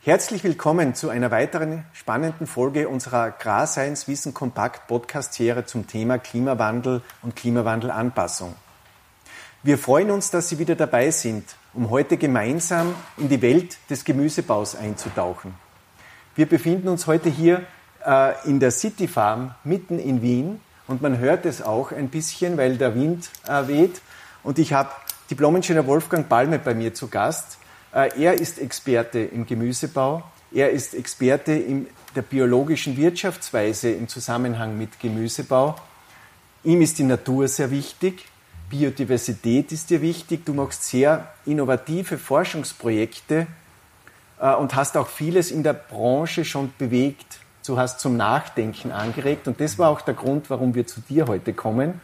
Herzlich willkommen zu einer weiteren spannenden Folge unserer Agrarseins Wissen Kompakt Podcast Serie zum Thema Klimawandel und Klimawandelanpassung. Wir freuen uns, dass Sie wieder dabei sind, um heute gemeinsam in die Welt des Gemüsebaus einzutauchen. Wir befinden uns heute hier äh, in der City Farm mitten in Wien und man hört es auch ein bisschen, weil der Wind äh, weht. Und ich habe Diplom-Ingenieur Wolfgang Palme bei mir zu Gast. Äh, er ist Experte im Gemüsebau. Er ist Experte in der biologischen Wirtschaftsweise im Zusammenhang mit Gemüsebau. Ihm ist die Natur sehr wichtig. Biodiversität ist dir wichtig. Du machst sehr innovative Forschungsprojekte äh, und hast auch vieles in der Branche schon bewegt. Du hast zum Nachdenken angeregt und das war auch der Grund, warum wir zu dir heute kommen.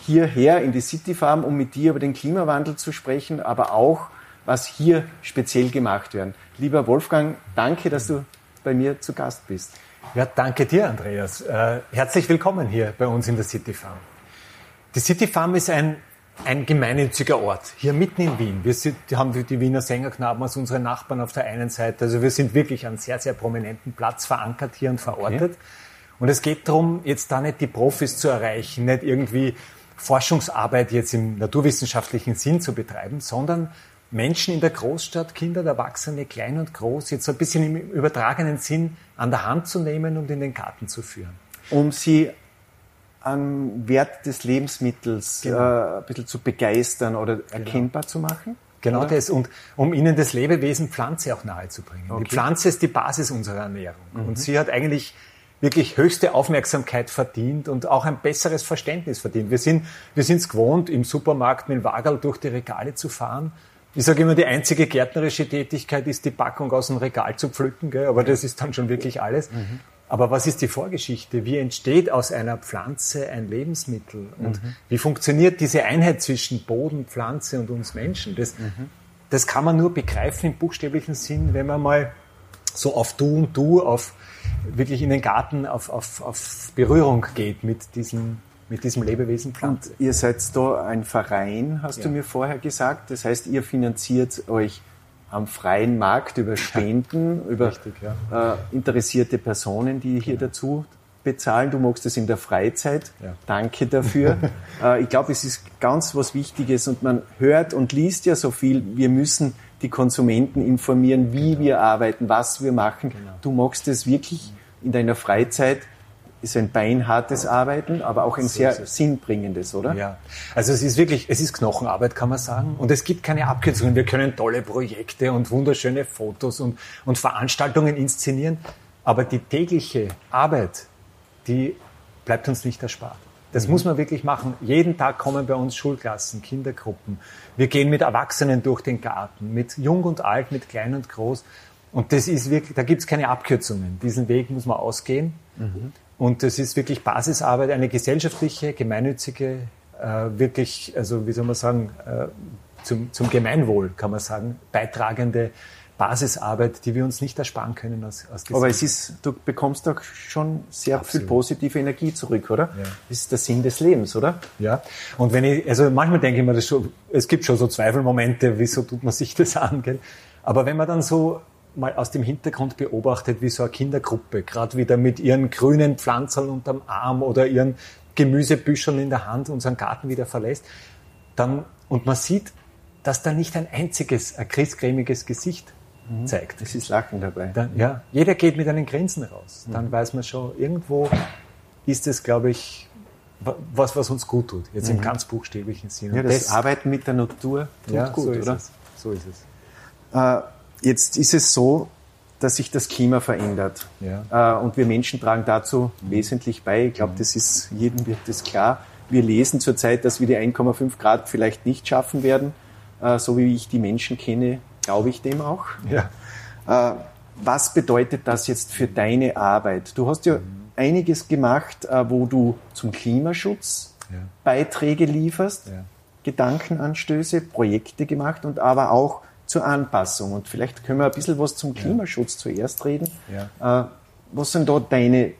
Hierher in die City Farm, um mit dir über den Klimawandel zu sprechen, aber auch was hier speziell gemacht werden. Lieber Wolfgang, danke, dass du bei mir zu Gast bist. Ja, danke dir, Andreas. Äh, herzlich willkommen hier bei uns in der City Farm. Die City Farm ist ein, ein gemeinnütziger Ort, hier mitten in Wien. Wir sind, haben die Wiener Sängerknaben als unsere Nachbarn auf der einen Seite. Also wir sind wirklich an sehr, sehr prominenten Platz verankert hier und verortet. Okay. Und es geht darum, jetzt da nicht die Profis zu erreichen, nicht irgendwie Forschungsarbeit jetzt im naturwissenschaftlichen Sinn zu betreiben, sondern Menschen in der Großstadt, Kinder, Erwachsene, klein und groß, jetzt so ein bisschen im übertragenen Sinn an der Hand zu nehmen und in den Garten zu führen. Um sie am Wert des Lebensmittels genau. äh, ein bisschen zu begeistern oder genau. erkennbar zu machen? Genau oder? das. Und um ihnen das Lebewesen Pflanze auch nahezubringen. Okay. Die Pflanze ist die Basis unserer Ernährung. Mhm. Und sie hat eigentlich wirklich höchste Aufmerksamkeit verdient und auch ein besseres Verständnis verdient. Wir sind wir sind es gewohnt, im Supermarkt mit dem Wagerl durch die Regale zu fahren ich sage immer, die einzige gärtnerische Tätigkeit ist, die Packung aus dem Regal zu pflücken, gell? aber das ist dann schon wirklich alles. Mhm. Aber was ist die Vorgeschichte? Wie entsteht aus einer Pflanze ein Lebensmittel? Und mhm. wie funktioniert diese Einheit zwischen Boden, Pflanze und uns Menschen? Das, mhm. das kann man nur begreifen im buchstäblichen Sinn, wenn man mal so auf Du und Du, auf wirklich in den Garten, auf, auf, auf Berührung geht mit diesen mit diesem Lebewesen pflanzt. Und ihr seid da ein Verein, hast ja. du mir vorher gesagt. Das heißt, ihr finanziert euch am freien Markt über Spenden, über Richtig, ja. äh, interessierte Personen, die hier genau. dazu bezahlen. Du magst es in der Freizeit. Ja. Danke dafür. äh, ich glaube, es ist ganz was Wichtiges und man hört und liest ja so viel. Wir müssen die Konsumenten informieren, wie genau. wir arbeiten, was wir machen. Genau. Du magst es wirklich in deiner Freizeit ist ein beinhartes Arbeiten, aber auch ein so sehr sinnbringendes, oder? Ja. Also es ist wirklich, es ist Knochenarbeit, kann man sagen. Und es gibt keine Abkürzungen. Wir können tolle Projekte und wunderschöne Fotos und, und Veranstaltungen inszenieren. Aber die tägliche Arbeit, die bleibt uns nicht erspart. Das mhm. muss man wirklich machen. Jeden Tag kommen bei uns Schulklassen, Kindergruppen. Wir gehen mit Erwachsenen durch den Garten, mit Jung und Alt, mit Klein und Groß. Und das ist wirklich, da gibt es keine Abkürzungen. Diesen Weg muss man ausgehen. Mhm. Und das ist wirklich Basisarbeit, eine gesellschaftliche, gemeinnützige, äh, wirklich, also wie soll man sagen, äh, zum, zum Gemeinwohl, kann man sagen, beitragende Basisarbeit, die wir uns nicht ersparen können aus, aus Aber es ist, du bekommst doch schon sehr Absolut. viel positive Energie zurück, oder? Ja. Das ist der Sinn des Lebens, oder? Ja. Und wenn ich, also manchmal denke ich mir das schon, es gibt schon so Zweifelmomente, wieso tut man sich das an, gell? Aber wenn man dann so mal aus dem Hintergrund beobachtet, wie so eine Kindergruppe gerade wieder mit ihren grünen Pflanzern unterm Arm oder ihren Gemüsebüscheln in der Hand unseren Garten wieder verlässt, dann, und man sieht, dass da nicht ein einziges, ein christcremiges Gesicht mhm. zeigt. Es ist Lachen dabei. Dann, ja, jeder geht mit einem Grinsen raus. Dann mhm. weiß man schon, irgendwo ist es, glaube ich, was, was uns gut tut, jetzt mhm. im ganz buchstäblichen Sinne. Ja, das, das, Arbeiten mit der Natur tut ja, gut, so oder? Es. So ist es. Äh, Jetzt ist es so, dass sich das Klima verändert. Ja. Äh, und wir Menschen tragen dazu mhm. wesentlich bei. Ich glaube, mhm. das ist, jedem wird das klar. Wir lesen zurzeit, dass wir die 1,5 Grad vielleicht nicht schaffen werden. Äh, so wie ich die Menschen kenne, glaube ich dem auch. Ja. Äh, was bedeutet das jetzt für deine Arbeit? Du hast ja mhm. einiges gemacht, wo du zum Klimaschutz ja. Beiträge lieferst. Gedankenanstöße, Projekte gemacht und aber auch zur Anpassung. Und vielleicht können wir ein bisschen was zum Klimaschutz zuerst reden. Ja. Äh, was sind da deine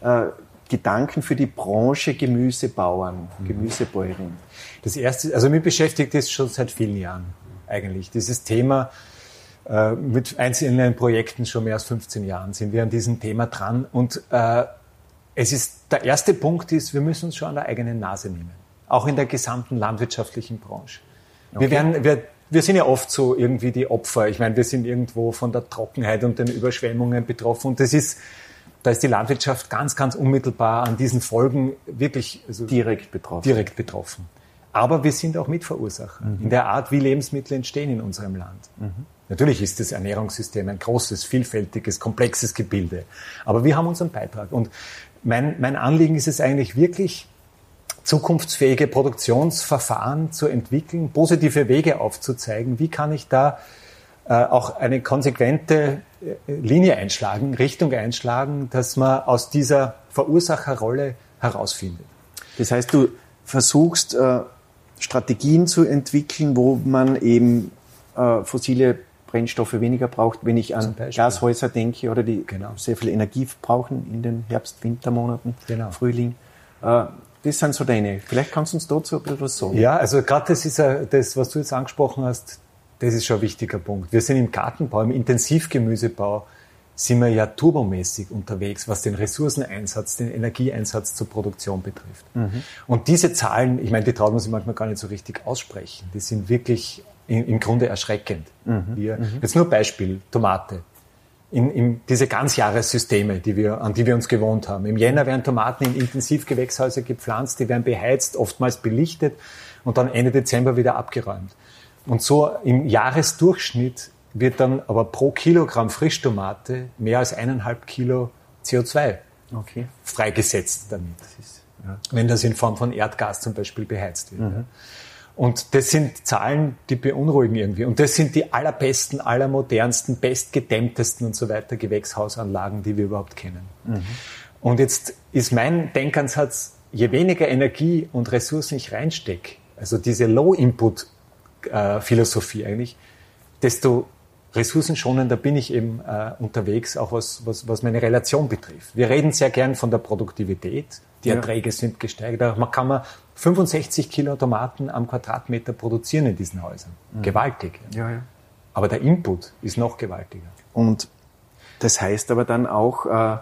äh, Gedanken für die Branche Gemüsebauern, mhm. Gemüsebäuerin? Das erste, also mich beschäftigt das schon seit vielen Jahren eigentlich. Dieses Thema äh, mit einzelnen Projekten schon mehr als 15 Jahren sind wir an diesem Thema dran und äh, es ist, der erste Punkt ist, wir müssen uns schon an der eigenen Nase nehmen. Auch in der gesamten landwirtschaftlichen Branche. Okay. Wir werden, wir, wir sind ja oft so irgendwie die Opfer. Ich meine, wir sind irgendwo von der Trockenheit und den Überschwemmungen betroffen und das ist, da ist die Landwirtschaft ganz, ganz unmittelbar an diesen Folgen wirklich also direkt betroffen. Direkt betroffen. Aber wir sind auch Mitverursacher mhm. in der Art, wie Lebensmittel entstehen in unserem Land. Mhm. Natürlich ist das Ernährungssystem ein großes, vielfältiges, komplexes Gebilde. Aber wir haben unseren Beitrag. Und mein, mein Anliegen ist es eigentlich wirklich, zukunftsfähige Produktionsverfahren zu entwickeln, positive Wege aufzuzeigen. Wie kann ich da äh, auch eine konsequente äh, Linie einschlagen, Richtung einschlagen, dass man aus dieser Verursacherrolle herausfindet? Das heißt, du versuchst äh, Strategien zu entwickeln, wo man eben äh, fossile Brennstoffe weniger braucht, wenn ich an Gashäuser denke oder die genau. sehr viel Energie brauchen in den Herbst-Wintermonaten, genau. Frühling. Äh, das sind so deine. Vielleicht kannst du uns dazu ein bisschen was sagen. Ja, also gerade das ist ja das, was du jetzt angesprochen hast, das ist schon ein wichtiger Punkt. Wir sind im Gartenbau, im Intensivgemüsebau, sind wir ja turbomäßig unterwegs, was den Ressourceneinsatz, den Energieeinsatz zur Produktion betrifft. Mhm. Und diese Zahlen, ich meine, die traut man sich manchmal gar nicht so richtig aussprechen. Die sind wirklich im Grunde erschreckend. Mhm. Wir, mhm. Jetzt nur Beispiel, Tomate. In, in diese Ganzjahressysteme, die wir, an die wir uns gewohnt haben. Im Jänner werden Tomaten in Intensivgewächshäuser gepflanzt, die werden beheizt, oftmals belichtet und dann Ende Dezember wieder abgeräumt. Und so im Jahresdurchschnitt wird dann aber pro Kilogramm Frischtomate mehr als eineinhalb Kilo CO2 okay. freigesetzt damit. Das ist, ja. Wenn das in Form von Erdgas zum Beispiel beheizt wird. Mhm. Und das sind Zahlen, die beunruhigen irgendwie. Und das sind die allerbesten, allermodernsten, bestgedämmtesten und so weiter Gewächshausanlagen, die wir überhaupt kennen. Mhm. Und jetzt ist mein Denkansatz, je weniger Energie und Ressourcen ich reinstecke, also diese Low-Input-Philosophie eigentlich, desto ressourcenschonender bin ich eben äh, unterwegs, auch was, was, was meine Relation betrifft. Wir reden sehr gern von der Produktivität. Die Erträge ja. sind gesteigert. Man kann man 65 Kilo Tomaten am Quadratmeter produzieren in diesen Häusern. Mhm. Gewaltig. Ja, ja. Aber der Input ist noch gewaltiger. Und das heißt aber dann auch äh,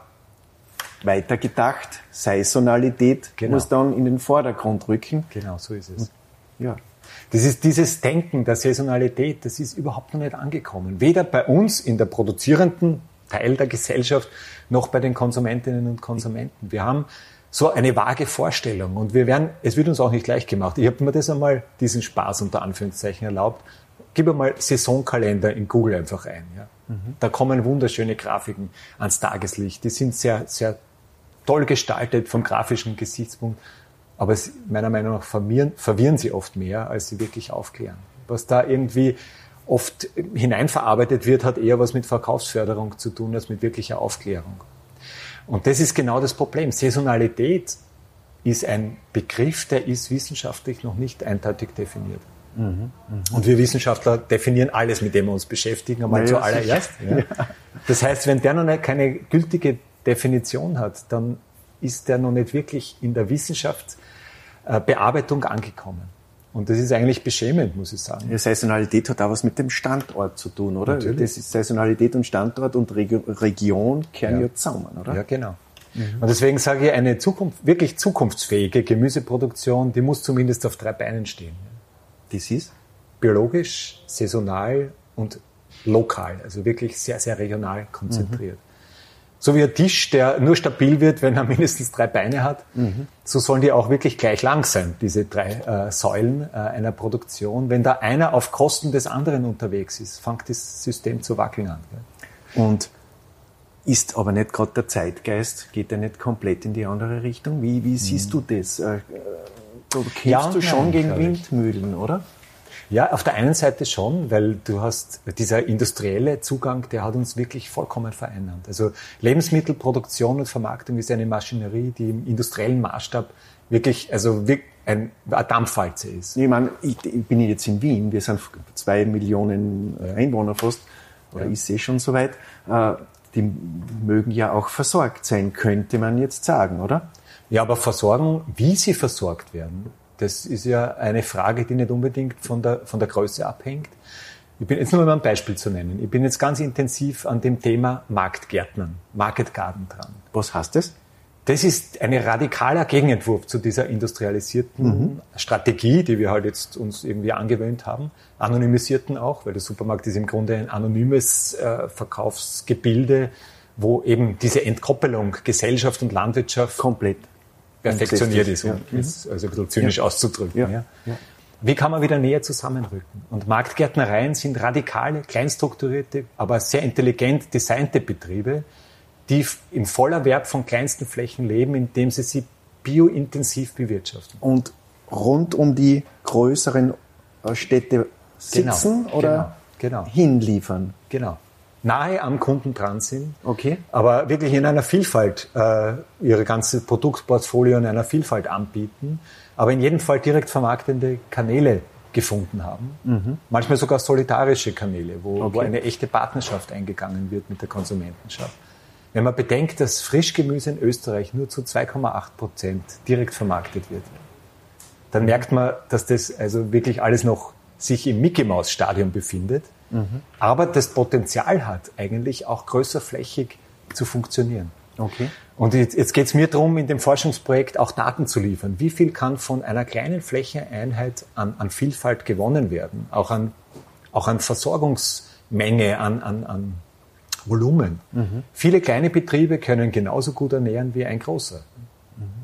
weitergedacht, Saisonalität genau. muss dann in den Vordergrund rücken. Genau, so ist es. Ja. Das ist dieses Denken der Saisonalität, das ist überhaupt noch nicht angekommen. Weder bei uns in der produzierenden Teil der Gesellschaft noch bei den Konsumentinnen und Konsumenten. Wir haben so eine vage Vorstellung und wir werden, es wird uns auch nicht leicht gemacht. Ich habe mir das einmal, diesen Spaß unter Anführungszeichen erlaubt. Gib mal Saisonkalender in Google einfach ein. Ja. Mhm. Da kommen wunderschöne Grafiken ans Tageslicht. Die sind sehr, sehr toll gestaltet vom grafischen Gesichtspunkt. Aber es, meiner Meinung nach verwirren, verwirren sie oft mehr, als sie wirklich aufklären. Was da irgendwie oft hineinverarbeitet wird, hat eher was mit Verkaufsförderung zu tun als mit wirklicher Aufklärung. Und das ist genau das Problem. Saisonalität ist ein Begriff, der ist wissenschaftlich noch nicht eindeutig definiert. Mhm, mh. Und wir Wissenschaftler definieren alles, mit dem wir uns beschäftigen, einmal naja, zuallererst. Ja. Ja. Das heißt, wenn der noch keine gültige Definition hat, dann ist der noch nicht wirklich in der Wissenschaft äh, Bearbeitung angekommen. Und das ist eigentlich beschämend, muss ich sagen. Ja, Saisonalität hat auch was mit dem Standort zu tun, oder? Natürlich. Das ist Saisonalität und Standort und Region kehren ja, ja zusammen, oder? Ja, genau. Mhm. Und deswegen sage ich, eine Zukunft, wirklich zukunftsfähige Gemüseproduktion, die muss zumindest auf drei Beinen stehen. Das ist? Biologisch, saisonal und lokal, also wirklich sehr, sehr regional konzentriert. Mhm. So wie ein Tisch, der nur stabil wird, wenn er mindestens drei Beine hat, mhm. so sollen die auch wirklich gleich lang sein, diese drei äh, Säulen äh, einer Produktion. Wenn da einer auf Kosten des anderen unterwegs ist, fängt das System zu wackeln an. Gell? Und ist aber nicht gerade der Zeitgeist, geht der nicht komplett in die andere Richtung? Wie, wie siehst mhm. du das? Äh, äh du kämpfst ja, du schon nein, gegen Windmühlen, oder? Ja, auf der einen Seite schon, weil du hast dieser industrielle Zugang, der hat uns wirklich vollkommen vereinnahmt. Also Lebensmittelproduktion und Vermarktung ist eine Maschinerie, die im industriellen Maßstab wirklich, also wirklich ein, eine Dampfwalze ist. Ich meine, ich, ich bin jetzt in Wien, wir sind zwei Millionen Einwohner fast, oder ja. ist eh schon soweit. Äh, die mögen ja auch versorgt sein, könnte man jetzt sagen, oder? Ja, aber versorgen, wie sie versorgt werden, das ist ja eine Frage, die nicht unbedingt von der, von der Größe abhängt. Ich bin jetzt nur mal ein Beispiel zu nennen. Ich bin jetzt ganz intensiv an dem Thema Marktgärtnern, Market Garden dran. Was heißt das? Das ist ein radikaler Gegenentwurf zu dieser industrialisierten mhm. Strategie, die wir halt jetzt uns irgendwie angewöhnt haben, anonymisierten auch, weil der Supermarkt ist im Grunde ein anonymes äh, Verkaufsgebilde, wo eben diese Entkoppelung Gesellschaft und Landwirtschaft komplett perfektioniert ist, um ja. es also ein bisschen zynisch ja. auszudrücken. Ja. Wie kann man wieder näher zusammenrücken? Und Marktgärtnereien sind radikale, kleinstrukturierte, aber sehr intelligent designte Betriebe, die im Vollerwerb von kleinsten Flächen leben, indem sie sie biointensiv bewirtschaften. Und rund um die größeren äh, Städte sitzen genau, oder genau, genau. hinliefern? Genau. Nahe am Kunden dran sind, okay. aber wirklich in einer Vielfalt äh, ihre ganze Produktportfolio in einer Vielfalt anbieten, aber in jedem Fall direkt vermarktende Kanäle gefunden haben. Mhm. Manchmal sogar solidarische Kanäle, wo, okay. wo eine echte Partnerschaft eingegangen wird mit der Konsumentenschaft. Wenn man bedenkt, dass Frischgemüse in Österreich nur zu 2,8 Prozent direkt vermarktet wird, dann merkt man, dass das also wirklich alles noch sich im Mickey Maus Stadium befindet, mhm. aber das Potenzial hat, eigentlich auch größerflächig zu funktionieren. Okay. Und jetzt, jetzt geht es mir darum, in dem Forschungsprojekt auch Daten zu liefern. Wie viel kann von einer kleinen Flächeeinheit an, an Vielfalt gewonnen werden? Auch an, auch an Versorgungsmenge, an, an, an Volumen. Mhm. Viele kleine Betriebe können genauso gut ernähren wie ein großer.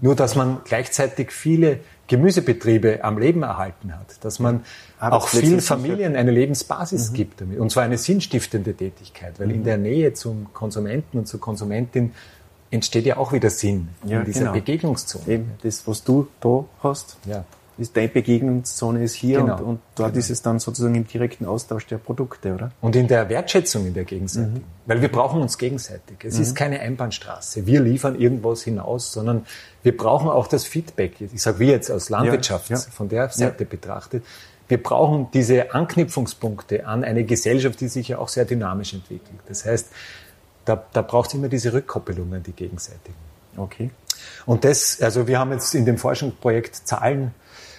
Nur, dass man gleichzeitig viele Gemüsebetriebe am Leben erhalten hat, dass man auch vielen Familien eine Lebensbasis mhm. gibt damit. Und zwar eine sinnstiftende Tätigkeit, weil in mhm. der Nähe zum Konsumenten und zur Konsumentin entsteht ja auch wieder Sinn ja, in dieser genau. Begegnungszone. Eben, das, was du da hast. Ja ist deine Begegnungszone ist hier genau. und, und, dort genau. ist es dann sozusagen im direkten Austausch der Produkte, oder? Und in der Wertschätzung in der gegenseitigen. Mhm. Weil wir brauchen uns gegenseitig. Es mhm. ist keine Einbahnstraße. Wir liefern irgendwas hinaus, sondern wir brauchen auch das Feedback. Ich sage wir jetzt aus Landwirtschaft, ja, ja. von der Seite ja. betrachtet. Wir brauchen diese Anknüpfungspunkte an eine Gesellschaft, die sich ja auch sehr dynamisch entwickelt. Das heißt, da, da braucht es immer diese Rückkoppelung an die gegenseitigen. Okay. Und das, also wir haben jetzt in dem Forschungsprojekt Zahlen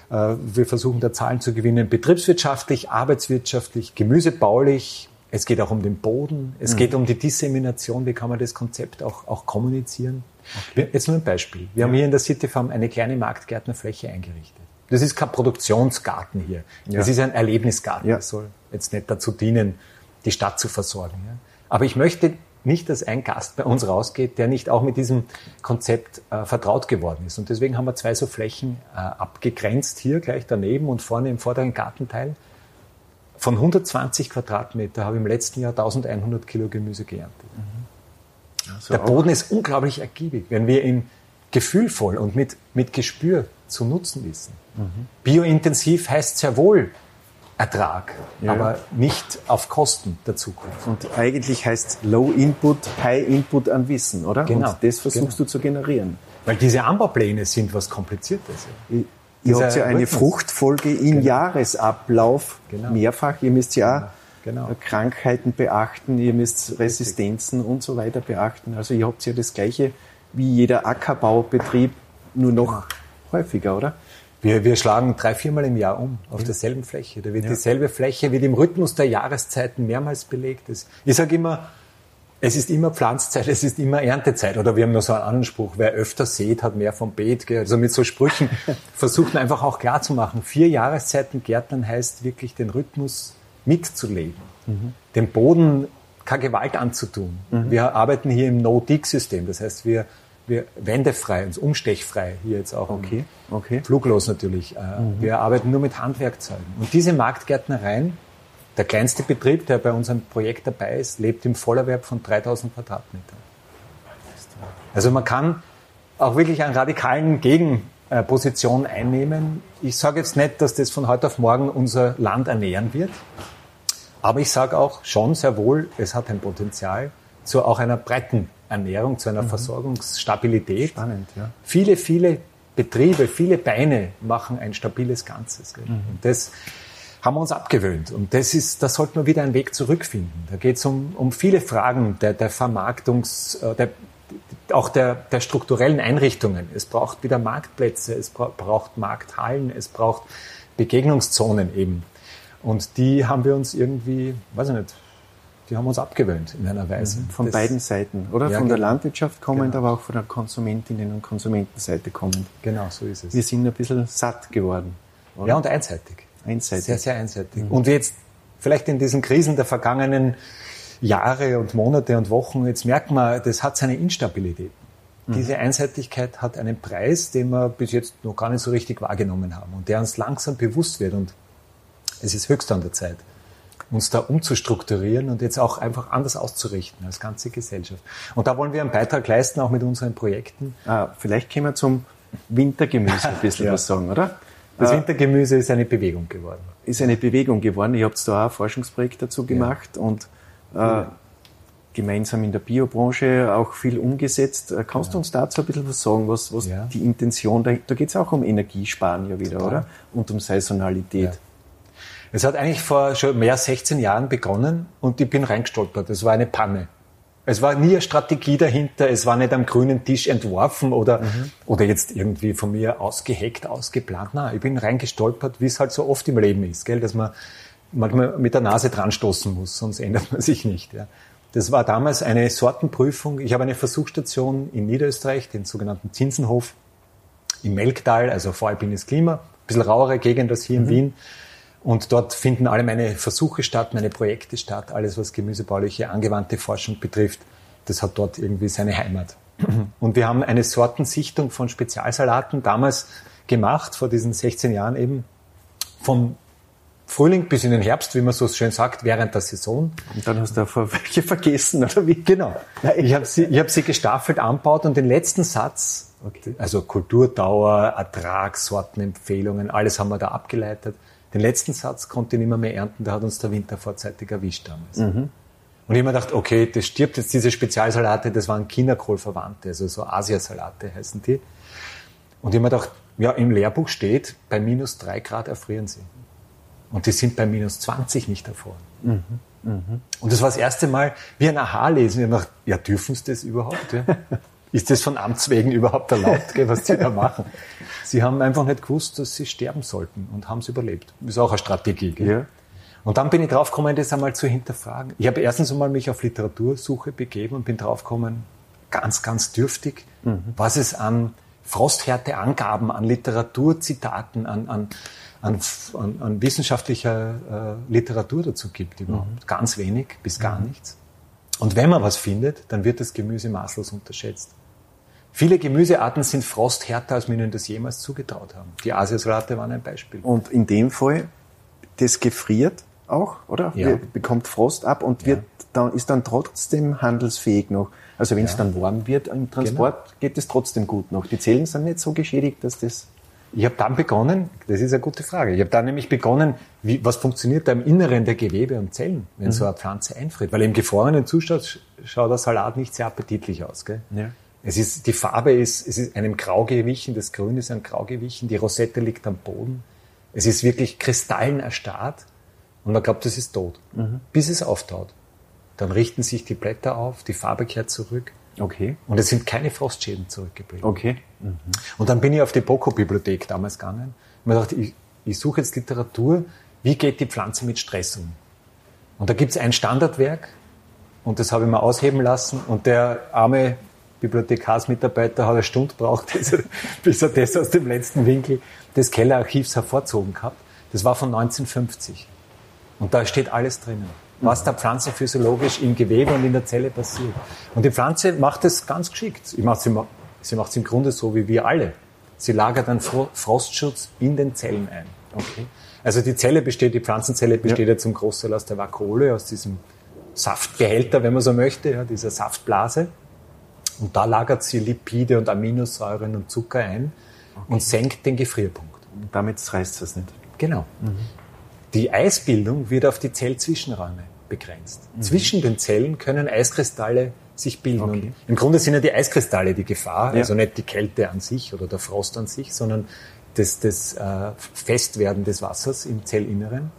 wir versuchen da Zahlen zu gewinnen, betriebswirtschaftlich, arbeitswirtschaftlich, gemüsebaulich. Es geht auch um den Boden. Es mhm. geht um die Dissemination. Wie kann man das Konzept auch, auch kommunizieren? Okay. Jetzt nur ein Beispiel. Wir ja. haben hier in der City Farm eine kleine Marktgärtnerfläche eingerichtet. Das ist kein Produktionsgarten hier. Ja. Das ist ein Erlebnisgarten. Ja. Das soll jetzt nicht dazu dienen, die Stadt zu versorgen. Aber ich möchte nicht, dass ein Gast bei uns rausgeht, der nicht auch mit diesem Konzept äh, vertraut geworden ist. Und deswegen haben wir zwei so Flächen äh, abgegrenzt, hier gleich daneben und vorne im vorderen Gartenteil. Von 120 Quadratmeter habe ich im letzten Jahr 1100 Kilo Gemüse geerntet. Mhm. Also der Boden ist unglaublich ergiebig, wenn wir ihn gefühlvoll und mit, mit Gespür zu nutzen wissen. Mhm. Biointensiv heißt sehr wohl, Ertrag, ja. aber nicht auf Kosten der Zukunft. Und eigentlich heißt Low Input, High Input an Wissen, oder? Genau. Und das versuchst genau. du zu generieren. Weil diese Anbaupläne sind was Kompliziertes. Ihr habt ja eine Rhythmus. Fruchtfolge im genau. Jahresablauf genau. mehrfach. Ihr müsst ja genau. Krankheiten beachten, ihr müsst Resistenzen Richtig. und so weiter beachten. Also ihr habt ja das Gleiche wie jeder Ackerbaubetrieb, nur noch genau. häufiger, oder? Wir, wir schlagen drei, viermal im Jahr um auf ja. derselben Fläche. Da wird ja. dieselbe Fläche wird im Rhythmus der Jahreszeiten mehrmals belegt. Ich sage immer, es ist immer Pflanzzeit, es ist immer Erntezeit. Oder wir haben noch so einen anderen Spruch, wer öfter sät, hat mehr vom Beet. Also mit so Sprüchen versuchen einfach auch klarzumachen, vier Jahreszeiten Gärtnern heißt wirklich den Rhythmus mitzuleben. Mhm. Den Boden keine Gewalt anzutun. Mhm. Wir arbeiten hier im No-Dig-System. Das heißt, wir wir wendefrei, uns umstechfrei hier jetzt auch. Okay, okay. Fluglos natürlich. Äh, mhm. Wir arbeiten nur mit Handwerkzeugen. Und diese Marktgärtnereien, der kleinste Betrieb, der bei unserem Projekt dabei ist, lebt im Vollerwerb von 3000 Quadratmetern. Also man kann auch wirklich einen radikalen Gegenposition einnehmen. Ich sage jetzt nicht, dass das von heute auf morgen unser Land ernähren wird, aber ich sage auch schon sehr wohl, es hat ein Potenzial zu auch einer breiten Ernährung, zu einer mhm. Versorgungsstabilität. Spannend, ja. Viele, viele Betriebe, viele Beine machen ein stabiles Ganzes. Mhm. Und das haben wir uns abgewöhnt. Und das ist, da sollte man wieder einen Weg zurückfinden. Da geht es um, um viele Fragen der, der Vermarktungs, äh, der, auch der, der strukturellen Einrichtungen. Es braucht wieder Marktplätze, es braucht Markthallen, es braucht Begegnungszonen eben. Und die haben wir uns irgendwie, weiß ich nicht, die haben uns abgewöhnt in einer Weise. Mhm. Von das, beiden Seiten, oder? Ja, von der. Landwirtschaft kommend, genau. aber auch von der Konsumentinnen- und Konsumentenseite kommend. Genau, so ist es. Wir sind ein bisschen satt geworden. Oder? Ja, und einseitig. Einseitig. Sehr, sehr einseitig. Mhm. Und jetzt vielleicht in diesen Krisen der vergangenen Jahre und Monate und Wochen, jetzt merkt man, das hat seine Instabilität. Mhm. Diese Einseitigkeit hat einen Preis, den wir bis jetzt noch gar nicht so richtig wahrgenommen haben und der uns langsam bewusst wird. Und es ist höchst an der Zeit, uns da umzustrukturieren und jetzt auch einfach anders auszurichten als ganze Gesellschaft. Und da wollen wir einen Beitrag leisten, auch mit unseren Projekten. Ah, vielleicht können wir zum Wintergemüse ein bisschen ja. was sagen, oder? Das äh, Wintergemüse ist eine Bewegung geworden. Ist eine Bewegung geworden. Ihr habt da auch ein Forschungsprojekt dazu gemacht ja. und äh, gemeinsam in der Biobranche auch viel umgesetzt. Äh, kannst ja. du uns dazu ein bisschen was sagen, was, was ja. die Intention, da, da geht es auch um Energiesparen ja wieder, Total. oder? Und um Saisonalität. Es hat eigentlich vor schon mehr als 16 Jahren begonnen und ich bin reingestolpert. Es war eine Panne. Es war nie eine Strategie dahinter, es war nicht am grünen Tisch entworfen oder, mhm. oder jetzt irgendwie von mir ausgeheckt, ausgeplant. Nein, ich bin reingestolpert, wie es halt so oft im Leben ist, gell, dass man manchmal mit der Nase dran stoßen muss, sonst ändert man sich nicht. Ja. Das war damals eine Sortenprüfung. Ich habe eine Versuchsstation in Niederösterreich, den sogenannten Zinsenhof, im Melktal, also voralpines Klima, ein bisschen rauere Gegend als hier mhm. in Wien. Und dort finden alle meine Versuche statt, meine Projekte statt, alles was gemüsebauliche angewandte Forschung betrifft. Das hat dort irgendwie seine Heimat. Und wir haben eine Sortensichtung von Spezialsalaten damals gemacht, vor diesen 16 Jahren eben, vom Frühling bis in den Herbst, wie man so schön sagt, während der Saison. Und dann hast du auch welche vergessen, oder wie? Genau. Ich habe sie, ich hab sie gestaffelt anbaut und den letzten Satz, okay. also Kulturdauer, Ertrag, Sortenempfehlungen, alles haben wir da abgeleitet. Den letzten Satz konnte ich nicht mehr, mehr ernten, da hat uns der Winter vorzeitig erwischt damals. Mhm. Und ich habe mir gedacht, okay, das stirbt jetzt diese Spezialsalate, das waren Chinakohlverwandte, also so Asiasalate heißen die. Und ich habe mir gedacht, ja, im Lehrbuch steht, bei minus drei Grad erfrieren sie. Und die sind bei minus 20 nicht erfroren. Mhm. Mhm. Und das war das erste Mal wie ein Aha-Lesen. Ich habe gedacht, ja, dürfen sie das überhaupt? Ja? Ist das von Amts wegen überhaupt erlaubt, was sie da machen? Sie haben einfach nicht gewusst, dass sie sterben sollten und haben es überlebt. Das ist auch eine Strategie. Gell? Ja. Und dann bin ich draufgekommen, das einmal zu hinterfragen. Ich habe erstens einmal mich auf Literatursuche begeben und bin draufgekommen, ganz, ganz dürftig, mhm. was es an Frosthärte Angaben, an Literaturzitaten, an, an an, an, an wissenschaftlicher äh, Literatur dazu gibt überhaupt. Mhm. Ganz wenig bis gar mhm. nichts. Und wenn man was findet, dann wird das Gemüse maßlos unterschätzt. Viele Gemüsearten sind frosthärter, als wir ihnen das jemals zugetraut haben. Die Asiasalate waren ein Beispiel. Und in dem Fall, das gefriert auch, oder? Ja. Bekommt Frost ab und wird ja. dann, ist dann trotzdem handelsfähig noch. Also wenn ja. es dann warm wird im Transport, genau. geht es trotzdem gut noch. Die Zellen sind nicht so geschädigt, dass das ich habe dann begonnen, das ist eine gute Frage, ich habe dann nämlich begonnen, wie, was funktioniert da im Inneren der Gewebe und Zellen, wenn mhm. so eine Pflanze einfriert. Weil im gefrorenen Zustand schaut der Salat nicht sehr appetitlich aus. Gell? Ja. Es ist, die Farbe ist, es ist einem grau gewichen, das Grün ist ein grau gewichen, die Rosette liegt am Boden. Es ist wirklich kristallen erstarrt und man glaubt, das ist tot, mhm. bis es auftaut. Dann richten sich die Blätter auf, die Farbe kehrt zurück. Okay. Und es sind keine Frostschäden zurückgeblieben. Okay. Mhm. Und dann bin ich auf die Boko-Bibliothek damals gegangen und mir gedacht, ich, ich suche jetzt Literatur, wie geht die Pflanze mit Stress um? Und da gibt es ein Standardwerk und das habe ich mir ausheben lassen und der arme Bibliothekarsmitarbeiter hat eine Stunde braucht, bis er das aus dem letzten Winkel des Kellerarchivs hervorzogen gehabt. Das war von 1950. Und da steht alles drinnen was der Pflanze physiologisch im Gewebe und in der Zelle passiert. Und die Pflanze macht es ganz geschickt. Sie macht sie macht es im Grunde so wie wir alle. Sie lagert einen Frostschutz in den Zellen ein. Okay. Also die Zelle besteht, die Pflanzenzelle besteht ja, ja zum Großteil aus der Vakuole, aus diesem Saftbehälter, wenn man so möchte, ja, dieser Saftblase. Und da lagert sie Lipide und Aminosäuren und Zucker ein okay. und senkt den Gefrierpunkt. Und damit reißt es nicht. Genau. Mhm. Die Eisbildung wird auf die Zellzwischenräume begrenzt. Mhm. Zwischen den Zellen können Eiskristalle sich bilden. Okay. Und Im Grunde sind ja die Eiskristalle die Gefahr, ja. also nicht die Kälte an sich oder der Frost an sich, sondern das, das äh, Festwerden des Wassers im Zellinneren.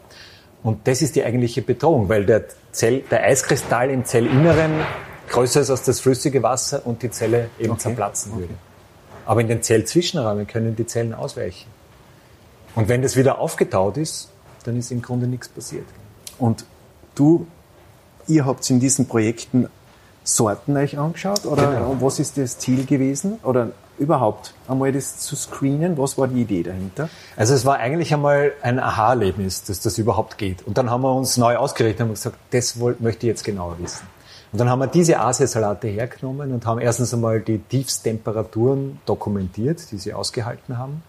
Und das ist die eigentliche Bedrohung, weil der, Zell, der Eiskristall im Zellinneren größer ist als das flüssige Wasser und die Zelle eben okay. zerplatzen würde. Aber in den Zellzwischenräumen können die Zellen ausweichen. Und wenn das wieder aufgetaut ist, dann ist im Grunde nichts passiert. Und du, ihr habt in diesen Projekten Sorten euch angeschaut oder genau. was ist das Ziel gewesen? Oder überhaupt einmal das zu screenen? Was war die Idee dahinter? Also es war eigentlich einmal ein Aha-Erlebnis, dass das überhaupt geht. Und dann haben wir uns neu ausgerichtet und gesagt, das möchte ich jetzt genauer wissen. Und dann haben wir diese Asiasalate hergenommen und haben erstens einmal die Tiefstemperaturen dokumentiert, die sie ausgehalten haben.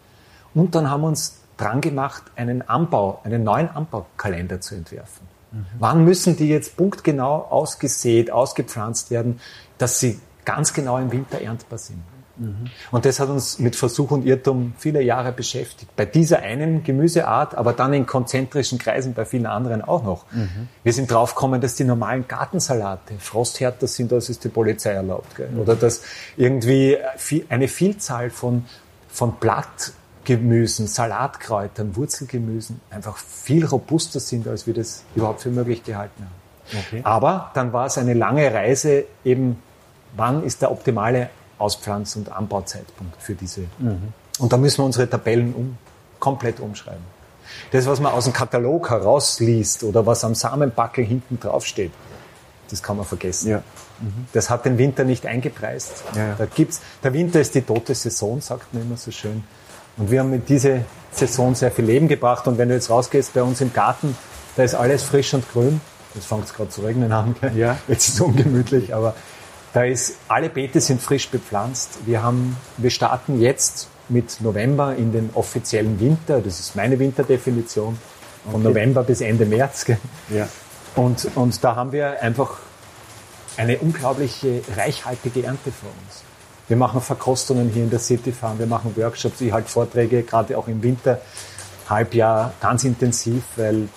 Und dann haben wir uns dran gemacht, einen Anbau, einen neuen Anbaukalender zu entwerfen. Mhm. Wann müssen die jetzt punktgenau ausgesät, ausgepflanzt werden, dass sie ganz genau im Winter erntbar sind? Mhm. Und das hat uns mit Versuch und Irrtum viele Jahre beschäftigt. Bei dieser einen Gemüseart, aber dann in konzentrischen Kreisen bei vielen anderen auch noch. Mhm. Wir sind draufgekommen, dass die normalen Gartensalate frosthärter sind, als es die Polizei erlaubt. Gell? Mhm. Oder dass irgendwie eine Vielzahl von, von Blattgemüsen, Salatkräutern, Wurzelgemüsen einfach viel robuster sind, als wir das überhaupt für möglich gehalten haben. Okay. Aber dann war es eine lange Reise eben, wann ist der optimale Auspflanz- und Anbauzeitpunkt für diese. Mhm. Und da müssen wir unsere Tabellen um, komplett umschreiben. Das, was man aus dem Katalog herausliest oder was am Samenbackel hinten draufsteht, das kann man vergessen. Ja. Mhm. Das hat den Winter nicht eingepreist. Ja, Da gibt's, der Winter ist die tote Saison, sagt man immer so schön. Und wir haben mit dieser Saison sehr viel Leben gebracht. Und wenn du jetzt rausgehst bei uns im Garten, da ist alles frisch und grün. Jetzt fängt es gerade zu regnen an. Ja. Jetzt ist es ungemütlich, aber da ist, alle Beete sind frisch bepflanzt. Wir haben, wir starten jetzt mit November in den offiziellen Winter. Das ist meine Winterdefinition. Von okay. November bis Ende März. Ja. Und, und da haben wir einfach eine unglaubliche, reichhaltige Ernte vor uns. Wir machen Verkostungen hier in der City Farm, wir machen Workshops, ich halte Vorträge, gerade auch im Winter, Halbjahr ganz intensiv, weil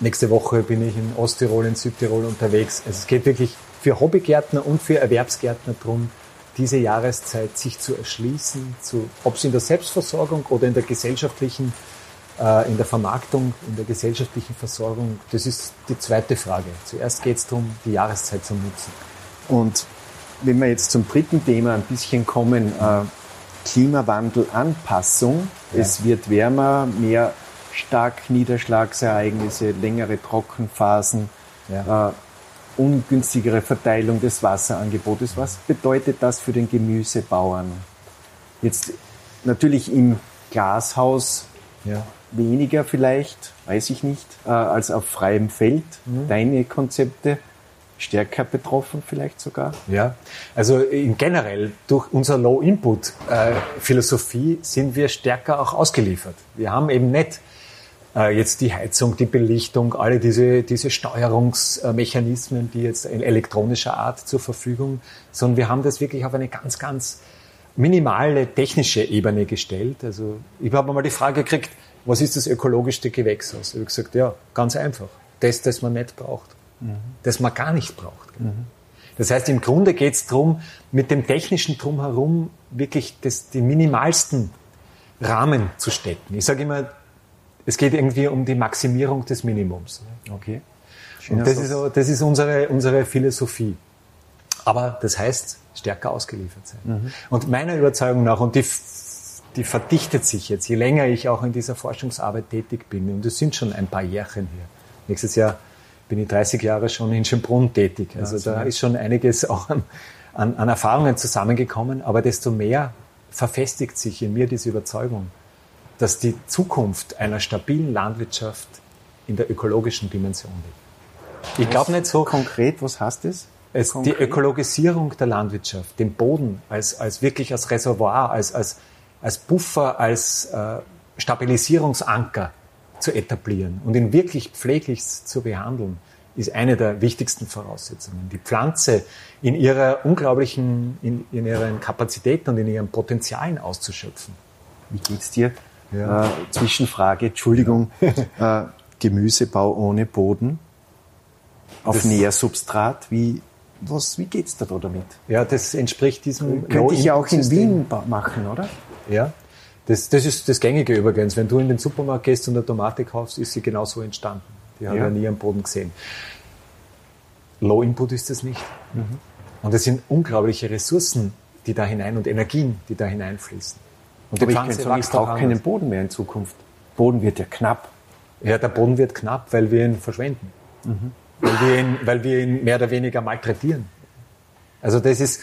nächste Woche bin ich in Osttirol, in Südtirol unterwegs. Also es geht wirklich für Hobbygärtner und für Erwerbsgärtner darum, diese Jahreszeit sich zu erschließen, zu, ob es in der Selbstversorgung oder in der gesellschaftlichen, äh, in der Vermarktung, in der gesellschaftlichen Versorgung, das ist die zweite Frage. Zuerst geht es darum, die Jahreszeit zu nutzen. Und wenn wir jetzt zum dritten Thema ein bisschen kommen, äh, Klimawandel, Anpassung. Ja. Es wird wärmer, mehr stark Niederschlagsereignisse, längere Trockenphasen. Ja. Äh, ungünstigere Verteilung des Wasserangebotes. Was bedeutet das für den Gemüsebauern? Jetzt natürlich im Glashaus ja. weniger vielleicht, weiß ich nicht, äh, als auf freiem Feld. Mhm. Deine Konzepte stärker betroffen vielleicht sogar? Ja, also generell durch unser Low-Input-Philosophie äh, sind wir stärker auch ausgeliefert. Wir haben eben nicht jetzt die Heizung, die Belichtung, alle diese, diese Steuerungsmechanismen, die jetzt in elektronischer Art zur Verfügung, sondern wir haben das wirklich auf eine ganz, ganz minimale technische Ebene gestellt. Also ich habe mal die Frage gekriegt, was ist das ökologischste Gewächshaus? Ich habe gesagt, ja, ganz einfach. Das, das man nicht braucht. Mhm. Das man gar nicht braucht. Mhm. Das heißt, im Grunde geht es darum, mit dem technischen Drumherum wirklich das, die minimalsten Rahmen zu stecken. Ich sage immer, es geht irgendwie um die Maximierung des Minimums. Okay. Und das ist, das ist unsere, unsere Philosophie. Aber das heißt, stärker ausgeliefert sein. Mhm. Und meiner Überzeugung nach, und die, die verdichtet sich jetzt, je länger ich auch in dieser Forschungsarbeit tätig bin, und es sind schon ein paar Jährchen hier. Nächstes Jahr bin ich 30 Jahre schon in Schönbrunn tätig. Also ja, da ist schon einiges auch an, an, an Erfahrungen zusammengekommen, aber desto mehr verfestigt sich in mir diese Überzeugung, dass die Zukunft einer stabilen Landwirtschaft in der ökologischen Dimension liegt. Ich glaube nicht so. Konkret, was heißt das? Es, die Ökologisierung der Landwirtschaft, den Boden als, als wirklich als Reservoir, als, als, als Buffer, als äh, Stabilisierungsanker zu etablieren und ihn wirklich pfleglichst zu behandeln, ist eine der wichtigsten Voraussetzungen. Die Pflanze in ihrer unglaublichen, in, in ihren Kapazitäten und in ihren Potenzialen auszuschöpfen. Wie geht's dir? Ja. Äh, Zwischenfrage, Entschuldigung. Ja. Äh, Gemüsebau ohne Boden auf das Nährsubstrat. Wie, was, wie geht's da damit? Ja, das entspricht diesem. Könnte ich ja auch in Wien machen, oder? Ja. Das, das ist das gängige übrigens. Wenn du in den Supermarkt gehst und eine Tomate kaufst, ist sie genauso entstanden. Die hat ja, ja nie am Boden gesehen. Low Input ist es nicht. Mhm. Und es sind unglaubliche Ressourcen, die da hinein und Energien, die da hineinfließen. Und die Aber ich, sagen, ich brauche keinen Boden mehr in Zukunft. Boden wird ja knapp. Ja, der Boden wird knapp, weil wir ihn verschwenden. Mhm. Weil, wir ihn, weil wir ihn mehr oder weniger malträtieren. Also das ist,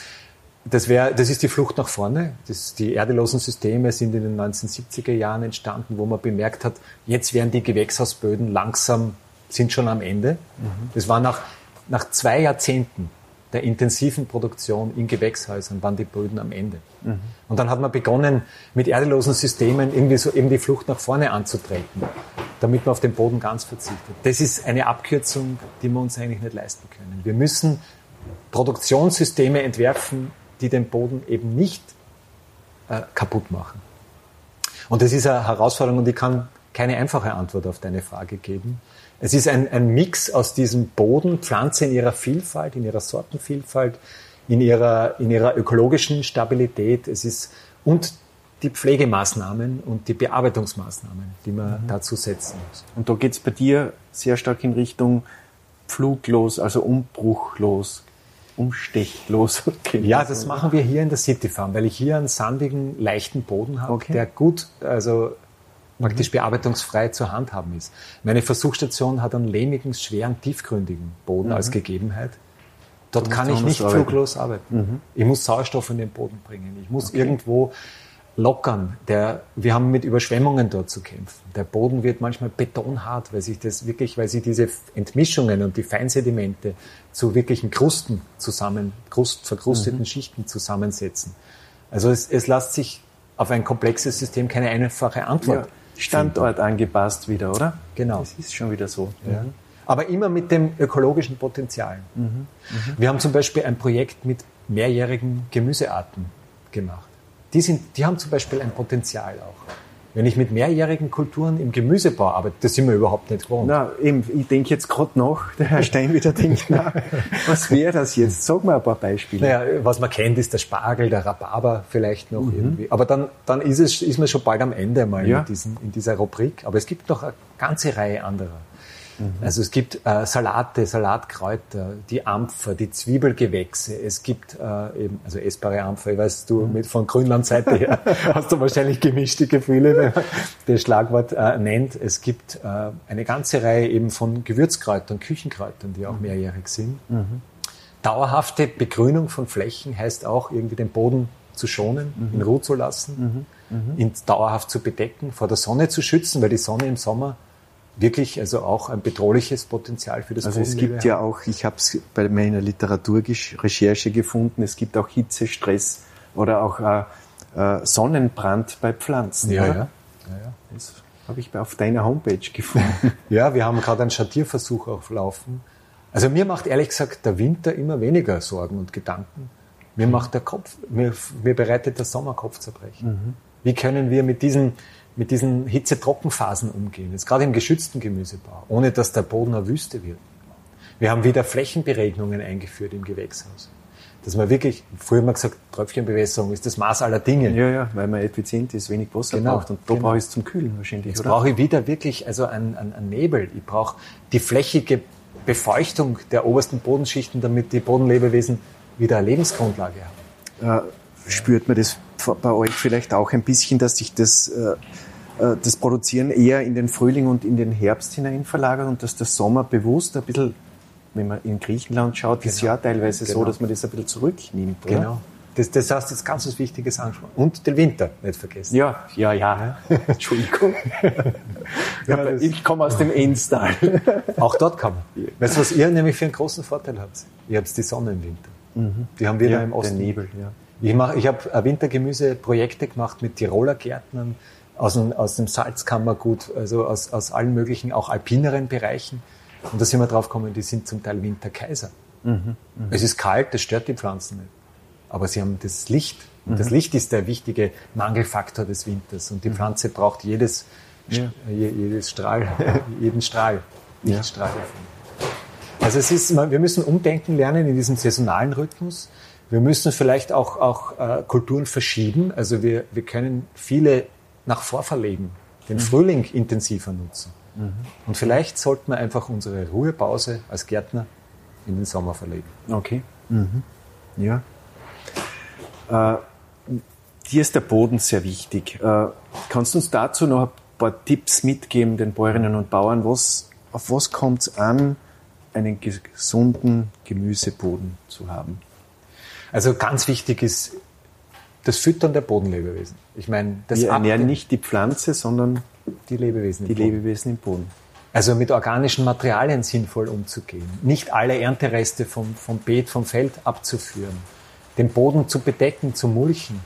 das, wär, das ist die Flucht nach vorne. Das, die erdelosen Systeme sind in den 1970er Jahren entstanden, wo man bemerkt hat, jetzt werden die Gewächshausböden langsam, sind schon am Ende. Mhm. Das war nach, nach zwei Jahrzehnten der intensiven Produktion in Gewächshäusern waren die Böden am Ende. Mhm. Und dann hat man begonnen, mit erdelosen Systemen irgendwie so eben die Flucht nach vorne anzutreten, damit man auf den Boden ganz verzichtet. Das ist eine Abkürzung, die wir uns eigentlich nicht leisten können. Wir müssen Produktionssysteme entwerfen, die den Boden eben nicht äh, kaputt machen. Und das ist eine Herausforderung und ich kann keine einfache Antwort auf deine Frage geben. Es ist ein, ein Mix aus diesem Boden, Pflanze in ihrer Vielfalt, in ihrer Sortenvielfalt, in ihrer, in ihrer ökologischen Stabilität. Es ist, und die Pflegemaßnahmen und die Bearbeitungsmaßnahmen, die man mhm. dazu setzen muss. Und da geht es bei dir sehr stark in Richtung pfluglos, also umbruchlos umstechlos. ja, das machen wir hier in der City Farm, weil ich hier einen sandigen, leichten Boden habe, okay. der gut, also praktisch mhm. bearbeitungsfrei zu handhaben ist. Meine Versuchsstation hat einen lehmigen, schweren, tiefgründigen Boden mhm. als Gegebenheit. Dort kann ich nicht fluglos arbeiten. Mhm. Ich muss Sauerstoff in den Boden bringen. Ich muss okay. irgendwo lockern. Der, wir haben mit Überschwemmungen dort zu kämpfen. Der Boden wird manchmal betonhart, weil sich das wirklich, weil sich diese Entmischungen und die Feinsedimente zu wirklichen Krusten zusammen, Krust, verkrusteten mhm. Schichten zusammensetzen. Also es, es lässt sich auf ein komplexes System keine einfache Antwort. Ja, Standort angepasst wieder, oder? Genau. Das ist schon wieder so. Ja. Aber immer mit dem ökologischen Potenzial. Mhm. Mhm. Wir haben zum Beispiel ein Projekt mit mehrjährigen Gemüsearten gemacht die, sind, die haben zum Beispiel ein Potenzial auch. Wenn ich mit mehrjährigen Kulturen im Gemüsebau arbeite, das sind wir überhaupt nicht gewohnt. Na, eben, ich denke jetzt gerade nach, der Herr Stein wieder denkt, na, was wäre das jetzt? Sag mal ein paar Beispiele. Naja, was man kennt, ist der Spargel, der Rhabarber vielleicht noch mhm. irgendwie. Aber dann, dann ist, es, ist man schon bald am Ende mal ja. in, diesen, in dieser Rubrik. Aber es gibt noch eine ganze Reihe anderer. Mhm. Also es gibt äh, Salate, Salatkräuter, die Ampfer, die Zwiebelgewächse. Es gibt äh, eben, also essbare Ampfer, ich weiß, du mhm. mit von Grünlandseite her hast du wahrscheinlich gemischte Gefühle, wenn man das Schlagwort äh, nennt. Es gibt äh, eine ganze Reihe eben von Gewürzkräutern, Küchenkräutern, die auch mhm. mehrjährig sind. Mhm. Dauerhafte Begrünung von Flächen heißt auch, irgendwie den Boden zu schonen, mhm. in Ruhe zu lassen, mhm. mhm. ihn dauerhaft zu bedecken, vor der Sonne zu schützen, weil die Sonne im Sommer wirklich also auch ein bedrohliches Potenzial für das Also es gibt ja auch, ich habe es bei meiner Literaturrecherche gefunden, es gibt auch Hitzestress oder auch äh, äh, Sonnenbrand bei Pflanzen. Ja, ja. ja, ja. Das habe ich auf deiner Homepage gefunden. ja, wir haben gerade einen Schattierversuch auch laufen. Also mir macht ehrlich gesagt der Winter immer weniger Sorgen und Gedanken. Mir macht der Kopf, mir, mir bereitet der Sommer Kopfzerbrechen. Mhm. Wie können wir mit diesen mit diesen Hitze-Trockenphasen umgehen, jetzt gerade im geschützten Gemüsebau, ohne dass der Boden eine Wüste wird. Wir haben wieder Flächenberegnungen eingeführt im Gewächshaus. Dass man wirklich, früher haben wir gesagt, Tröpfchenbewässerung ist das Maß aller Dinge. Ja, ja, weil man effizient ist, wenig Wasser genau, braucht. Und da genau. brauche ich es zum Kühlen wahrscheinlich, Jetzt brauche ich wieder wirklich also einen, einen, einen Nebel. Ich brauche die flächige Befeuchtung der obersten Bodenschichten, damit die Bodenlebewesen wieder eine Lebensgrundlage haben. Äh, spürt man das bei euch vielleicht auch ein bisschen, dass sich das, äh, äh, das Produzieren eher in den Frühling und in den Herbst hinein verlagert und dass der Sommer bewusst ein bisschen, wenn man in Griechenland schaut, genau. ist ja teilweise genau. so, dass man das ein bisschen zurücknimmt. Oder? Genau. Das, das heißt jetzt ganz was Wichtiges angesprochen. Und den Winter nicht vergessen. Ja, ja, ja. Entschuldigung. ja, ich komme aus dem Enstal. Auch dort kann man. Weißt du, was ihr nämlich für einen großen Vorteil habt? Ihr habt die Sonne im Winter. Mhm. Die haben wir ja, da im Osten. Der Nebel, ja. Ich, mach, ich habe Wintergemüseprojekte gemacht mit Tiroler Gärtnern aus dem, aus dem Salzkammergut, also aus, aus allen möglichen, auch alpineren Bereichen. Und da sind wir drauf gekommen, die sind zum Teil Winterkaiser. Mhm, mh. Es ist kalt, das stört die Pflanzen nicht. Aber sie haben das Licht. Und mhm. das Licht ist der wichtige Mangelfaktor des Winters. Und die mhm. Pflanze braucht jedes, ja. jedes Strahl, jeden Strahl, Lichtstrahl davon. Also es ist, wir müssen umdenken lernen in diesem saisonalen Rhythmus. Wir müssen vielleicht auch, auch äh, Kulturen verschieben. Also wir, wir können viele nach vorverlegen, den mhm. Frühling intensiver nutzen. Mhm. Und vielleicht sollten wir einfach unsere Ruhepause als Gärtner in den Sommer verlegen. Okay. Mhm. Ja. Äh, dir ist der Boden sehr wichtig. Äh, kannst du uns dazu noch ein paar Tipps mitgeben, den Bäuerinnen und Bauern? Was, auf was kommt es an, einen gesunden Gemüseboden zu haben? Also ganz wichtig ist das Füttern der Bodenlebewesen. Ich meine, das Wir ernähren nicht die Pflanze, sondern die Lebewesen, die im Lebewesen im Boden. Also mit organischen Materialien sinnvoll umzugehen. Nicht alle Erntereste vom, vom Beet, vom Feld abzuführen. Den Boden zu bedecken, zu mulchen.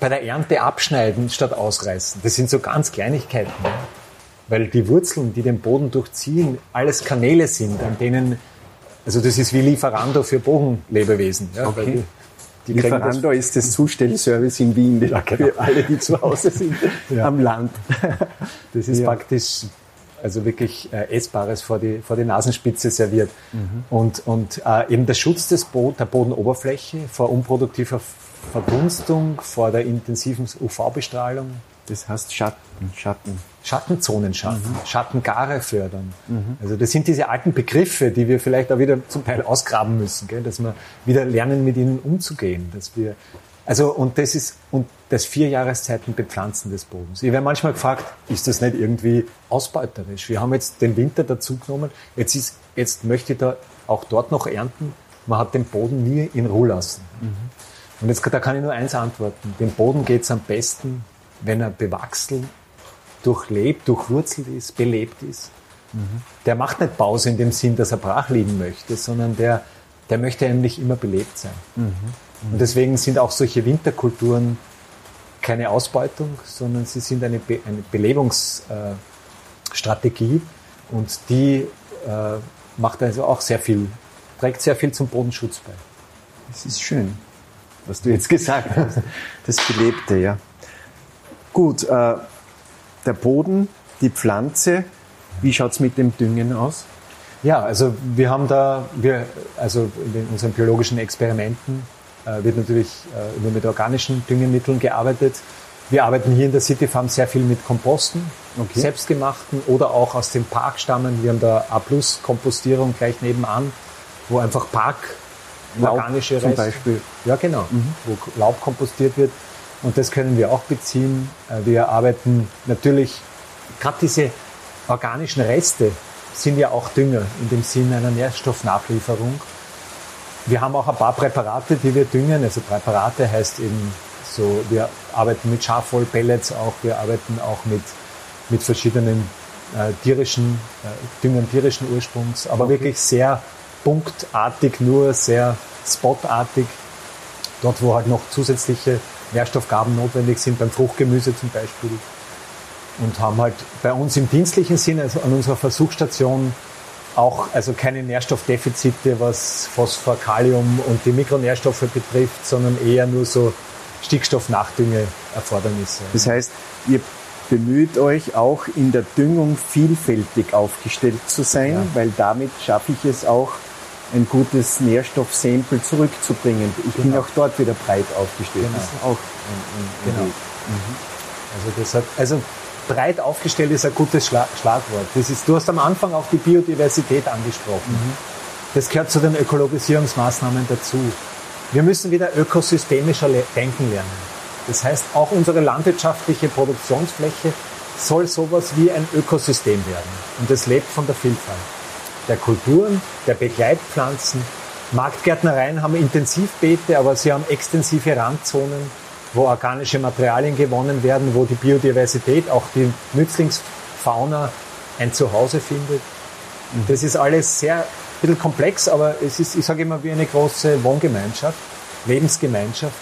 Bei der Ernte abschneiden statt ausreißen. Das sind so ganz Kleinigkeiten. Weil die Wurzeln, die den Boden durchziehen, alles Kanäle sind, an denen, also das ist wie Lieferando für Bodenlebewesen. Ja? Okay. Die, die Lieferando das, ist das Zustellservice in Wien ja, genau. für alle, die zu Hause sind ja. am Land. Das ist praktisch also wirklich äh, Essbares vor die, vor die Nasenspitze serviert. Mhm. Und, und äh, eben der Schutz des Bo der Bodenoberfläche vor unproduktiver Verdunstung, vor der intensiven UV-Bestrahlung. Das heißt Schatten, Schatten. Schattenzonen schaffen, mhm. Schattengare fördern. Mhm. Also das sind diese alten Begriffe, die wir vielleicht auch wieder zum Teil ausgraben müssen, gell? dass wir wieder lernen, mit ihnen umzugehen, dass wir also, und das ist, und das vier Jahreszeiten bepflanzen des Bodens. Ich werde manchmal gefragt, ist das nicht irgendwie ausbeuterisch? Wir haben jetzt den Winter dazu genommen. Jetzt ist, jetzt möchte ich da auch dort noch ernten. Man hat den Boden nie in Ruhe lassen. Mhm. Und jetzt, da kann ich nur eins antworten. Dem Boden geht es am besten, wenn er bewachsen, durchlebt, durchwurzelt ist, belebt ist. Mhm. Der macht nicht Pause in dem Sinn, dass er brach liegen möchte, sondern der, der möchte eigentlich immer belebt sein. Mhm. Und deswegen sind auch solche Winterkulturen keine Ausbeutung, sondern sie sind eine, Be eine Belebungsstrategie und die äh, macht also auch sehr viel, trägt sehr viel zum Bodenschutz bei. Das ist schön, was du jetzt gesagt hast. Das Belebte, ja. Gut, äh, der Boden, die Pflanze, wie schaut es mit dem Düngen aus? Ja, also wir haben da, wir, also in unseren biologischen Experimenten äh, wird natürlich äh, nur mit organischen Düngemitteln gearbeitet. Wir arbeiten hier in der City Farm sehr viel mit Komposten, okay. selbstgemachten oder auch aus dem Park stammen. Wir haben da A-Plus-Kompostierung gleich nebenan, wo einfach Park Laub organische Reste, zum Beispiel. Ja, genau, mhm. wo Laub kompostiert wird. Und das können wir auch beziehen. Äh, wir arbeiten natürlich, gerade diese organischen Reste sind ja auch Dünger in dem Sinn einer Nährstoffnachlieferung. Wir haben auch ein paar Präparate, die wir düngen. Also Präparate heißt eben so, wir arbeiten mit Schafwollpellets auch, wir arbeiten auch mit, mit verschiedenen äh, tierischen, äh, Düngern tierischen Ursprungs, aber okay. wirklich sehr punktartig, nur sehr spotartig. Dort, wo halt noch zusätzliche Nährstoffgaben notwendig sind, beim Fruchtgemüse zum Beispiel. Und haben halt bei uns im dienstlichen Sinne, also an unserer Versuchsstation, auch also keine Nährstoffdefizite, was Phosphor, Kalium und die Mikronährstoffe betrifft, sondern eher nur so Stickstoffnachdünge-Erfordernisse. Das heißt, ihr bemüht euch auch in der Düngung vielfältig aufgestellt zu sein, ja. weil damit schaffe ich es auch, ein gutes Nährstoffsample zurückzubringen. Ich genau. bin auch dort wieder breit aufgestellt. Genau. Das ist auch ein, ein, ein genau. Mhm. Also das hat, also breit aufgestellt ist ein gutes Schla Schlagwort. Das ist, du hast am Anfang auch die Biodiversität angesprochen. Mhm. Das gehört zu den Ökologisierungsmaßnahmen dazu. Wir müssen wieder ökosystemischer denken lernen. Das heißt, auch unsere landwirtschaftliche Produktionsfläche soll sowas wie ein Ökosystem werden. Und es lebt von der Vielfalt der Kulturen, der Begleitpflanzen. Marktgärtnereien haben Intensivbeete, aber sie haben extensive Randzonen wo organische Materialien gewonnen werden, wo die Biodiversität, auch die Nützlingsfauna ein Zuhause findet. Mhm. Das ist alles sehr ein bisschen komplex, aber es ist, ich sage immer, wie eine große Wohngemeinschaft, Lebensgemeinschaft.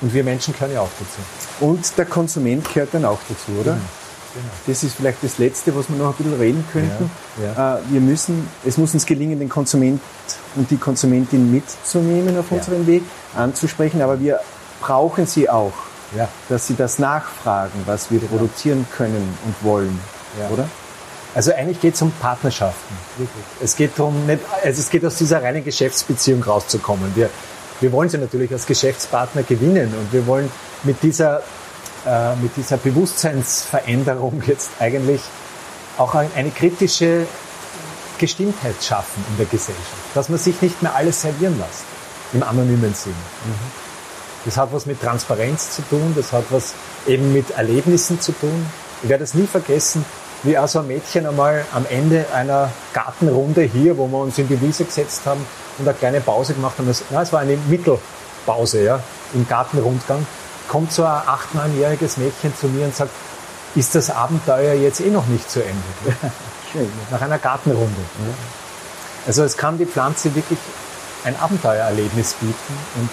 Und wir Menschen gehören ja auch dazu. Und der Konsument gehört dann auch dazu, oder? Mhm. Genau. Das ist vielleicht das Letzte, was wir noch ein bisschen reden könnten. Ja, ja. Äh, wir müssen, es muss uns gelingen, den Konsument und die Konsumentin mitzunehmen auf ja. unserem Weg, anzusprechen, aber wir brauchen sie auch, dass sie das nachfragen, was wir genau. produzieren können und wollen, oder? Also eigentlich geht es um Partnerschaften. Wirklich. Es geht darum, nicht, also es geht aus dieser reinen Geschäftsbeziehung rauszukommen. Wir, wir wollen sie natürlich als Geschäftspartner gewinnen und wir wollen mit dieser, äh, mit dieser Bewusstseinsveränderung jetzt eigentlich auch eine kritische Gestimmtheit schaffen in der Gesellschaft. Dass man sich nicht mehr alles servieren lässt, im anonymen Sinn. Das hat was mit Transparenz zu tun, das hat was eben mit Erlebnissen zu tun. Ich werde es nie vergessen, wie auch so ein Mädchen einmal am Ende einer Gartenrunde hier, wo wir uns in die Wiese gesetzt haben und eine kleine Pause gemacht haben. Es, na, es war eine Mittelpause, ja, im Gartenrundgang. Kommt so ein acht, neunjähriges Mädchen zu mir und sagt, ist das Abenteuer jetzt eh noch nicht zu Ende? Schön. Nach einer Gartenrunde. Also es kann die Pflanze wirklich ein Abenteuererlebnis bieten und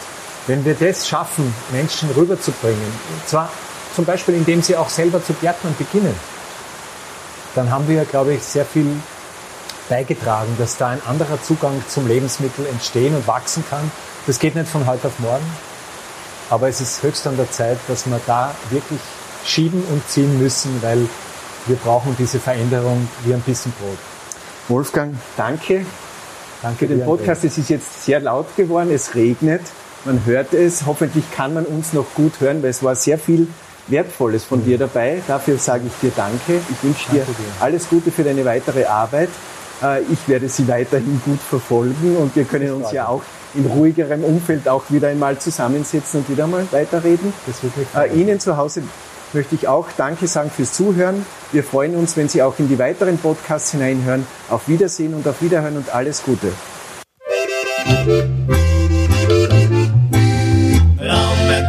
wenn wir das schaffen, Menschen rüberzubringen, zwar zum Beispiel indem sie auch selber zu Gärtnern beginnen, dann haben wir, glaube ich, sehr viel beigetragen, dass da ein anderer Zugang zum Lebensmittel entstehen und wachsen kann. Das geht nicht von heute auf morgen, aber es ist höchst an der Zeit, dass wir da wirklich schieben und ziehen müssen, weil wir brauchen diese Veränderung wie ein bisschen Brot. Wolfgang, danke. Danke für den Podcast. Es ist jetzt sehr laut geworden, es regnet, man hört es. Hoffentlich kann man uns noch gut hören, weil es war sehr viel Wertvolles von mhm. dir dabei. Dafür sage ich dir Danke. Ich wünsche dir, dir alles Gute für deine weitere Arbeit. Äh, ich werde sie weiterhin gut verfolgen und wir können uns ja auch in ruhigerem Umfeld auch wieder einmal zusammensetzen und wieder mal weiterreden. Das wird äh, Ihnen zu Hause möchte ich auch Danke sagen fürs Zuhören. Wir freuen uns, wenn Sie auch in die weiteren Podcasts hineinhören. Auf Wiedersehen und auf Wiederhören und alles Gute. Raumberg